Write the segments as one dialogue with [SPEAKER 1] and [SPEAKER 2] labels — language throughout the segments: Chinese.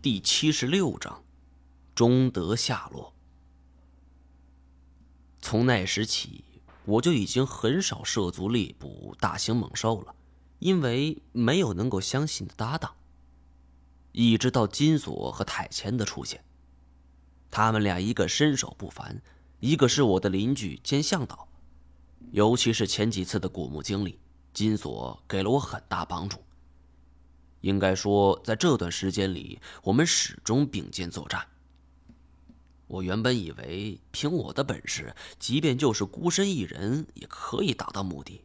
[SPEAKER 1] 第七十六章，终得下落。从那时起，我就已经很少涉足猎捕大型猛兽了，因为没有能够相信的搭档。一直到金锁和太前的出现，他们俩一个身手不凡，一个是我的邻居兼向导，尤其是前几次的古墓经历，金锁给了我很大帮助。应该说，在这段时间里，我们始终并肩作战。我原本以为凭我的本事，即便就是孤身一人也可以达到目的，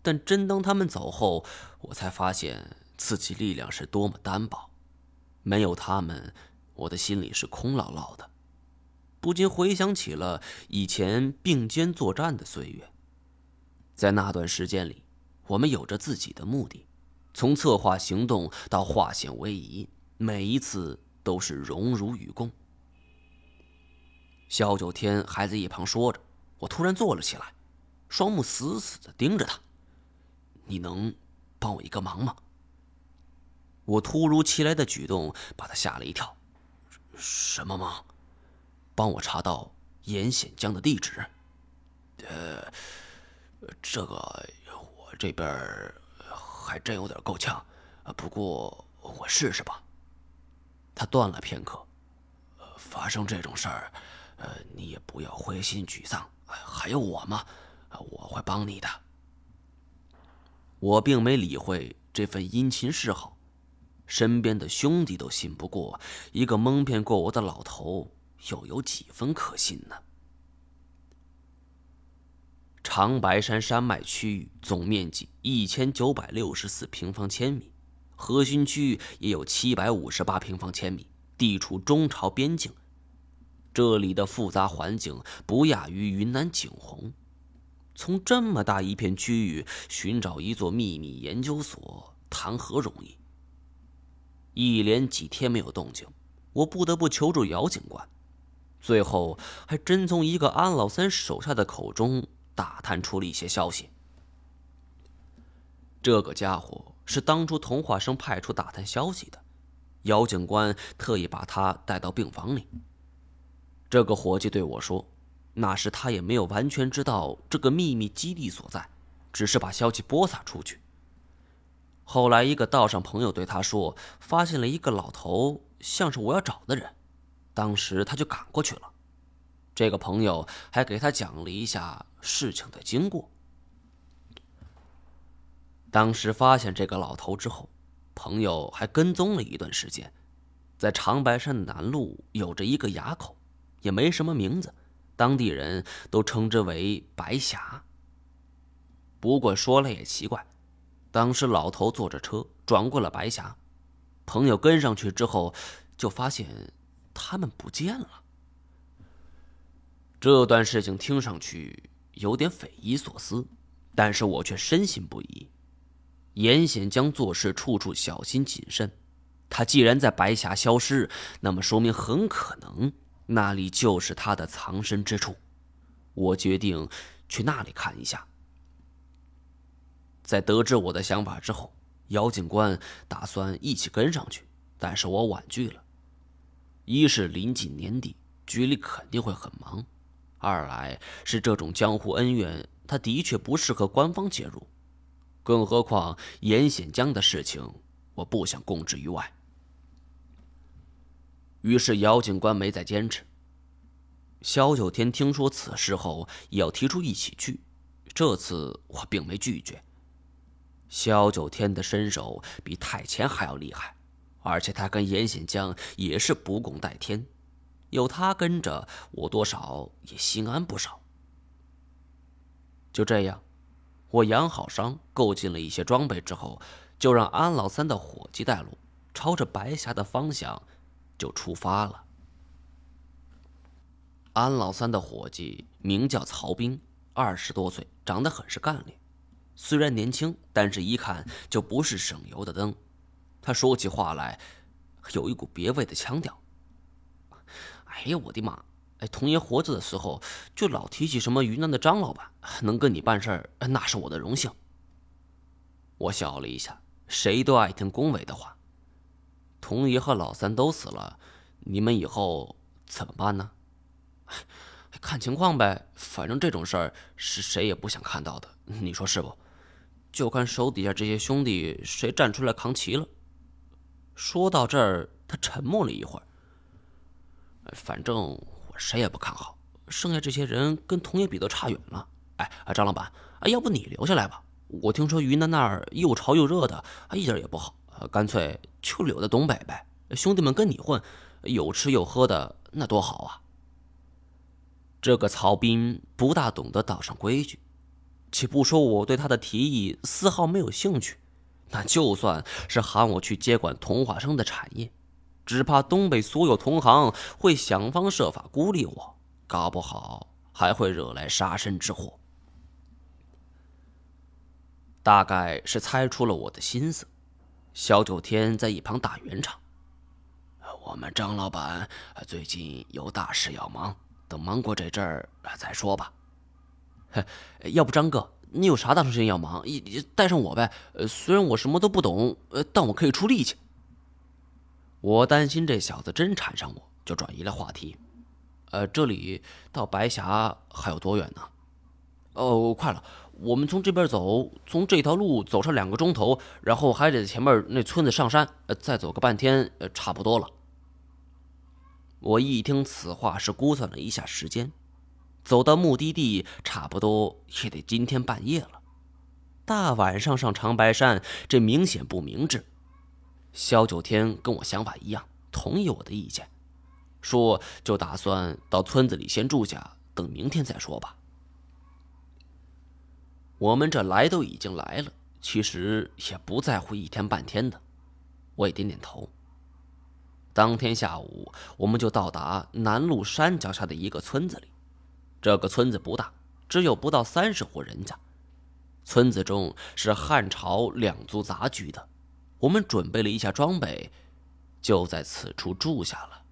[SPEAKER 1] 但真当他们走后，我才发现自己力量是多么单薄。没有他们，我的心里是空落落的，不禁回想起了以前并肩作战的岁月。在那段时间里，我们有着自己的目的。从策划行动到化险为夷，每一次都是荣辱与共。萧九天还在一旁说着，我突然坐了起来，双目死死的盯着他。你能帮我一个忙吗？我突如其来的举动把他吓了一跳。什么忙？帮我查到严显江的地址。呃，这个我这边。还真有点够呛，不过我试试吧。他断了片刻，发生这种事儿，呃，你也不要灰心沮丧，还有我嘛，我会帮你的。我并没理会这份殷勤示好，身边的兄弟都信不过，一个蒙骗过我的老头，又有几分可信呢？长白山山脉区域总面积一千九百六十四平方千米，核心区域也有七百五十八平方千米，地处中朝边境。这里的复杂环境不亚于云南景洪。从这么大一片区域寻找一座秘密研究所，谈何容易？一连几天没有动静，我不得不求助姚警官。最后，还真从一个安老三手下的口中。打探出了一些消息。这个家伙是当初童话生派出打探消息的，姚警官特意把他带到病房里。这个伙计对我说：“那时他也没有完全知道这个秘密基地所在，只是把消息播撒出去。后来一个道上朋友对他说，发现了一个老头，像是我要找的人，当时他就赶过去了。”这个朋友还给他讲了一下事情的经过。当时发现这个老头之后，朋友还跟踪了一段时间，在长白山南路有着一个垭口，也没什么名字，当地人都称之为白峡。不过说来也奇怪，当时老头坐着车转过了白峡，朋友跟上去之后，就发现他们不见了。这段事情听上去有点匪夷所思，但是我却深信不疑。严显江做事处处小心谨慎，他既然在白峡消失，那么说明很可能那里就是他的藏身之处。我决定去那里看一下。在得知我的想法之后，姚警官打算一起跟上去，但是我婉拒了。一是临近年底，局里肯定会很忙。二来是这种江湖恩怨，他的确不适合官方介入，更何况严显江的事情，我不想公之于外。于是姚警官没再坚持。萧九天听说此事后，也要提出一起去，这次我并没拒绝。萧九天的身手比太前还要厉害，而且他跟严显江也是不共戴天。有他跟着，我多少也心安不少。就这样，我养好伤，购进了一些装备之后，就让安老三的伙计带路，朝着白峡的方向就出发了。安老三的伙计名叫曹兵，二十多岁，长得很是干练。虽然年轻，但是一看就不是省油的灯。他说起话来，有一股别味的腔调。哎呀，我的妈！哎，童爷活着的时候就老提起什么云南的张老板，能跟你办事儿，那是我的荣幸。我笑了一下，谁都爱听恭维的话。童爷和老三都死了，你们以后怎么办呢？看情况呗，反正这种事儿是谁也不想看到的，你说是不？就看手底下这些兄弟谁站出来扛旗了。说到这儿，他沉默了一会儿。反正我谁也不看好，剩下这些人跟童爷比都差远了。哎，张老板，要不你留下来吧？我听说云南那儿又潮又热的，一点也不好。干脆就留在东北呗，兄弟们跟你混，有吃有喝的，那多好啊！这个曹斌不大懂得岛上规矩，且不说我对他的提议丝毫没有兴趣，那就算是喊我去接管童话生的产业，只怕东北所有同行会想方设法孤立我，搞不好还会惹来杀身之祸。大概是猜出了我的心思，萧九天在一旁打圆场：“我们张老板最近有大事要忙。”等忙过这阵儿再说吧。要不张哥，你有啥大事情要忙？你带上我呗。虽然我什么都不懂，但我可以出力气。我担心这小子真缠上我，就转移了话题。呃，这里到白峡还有多远呢？哦，快了。我们从这边走，从这条路走上两个钟头，然后还得前面那村子上山，再走个半天，差不多了。我一听此话，是估算了一下时间，走到目的地差不多也得今天半夜了。大晚上上长白山，这明显不明智。萧九天跟我想法一样，同意我的意见，说就打算到村子里先住下，等明天再说吧。我们这来都已经来了，其实也不在乎一天半天的。我也点点头。当天下午，我们就到达南麓山脚下的一个村子里。这个村子不大，只有不到三十户人家。村子中是汉朝两族杂居的。我们准备了一下装备，就在此处住下了。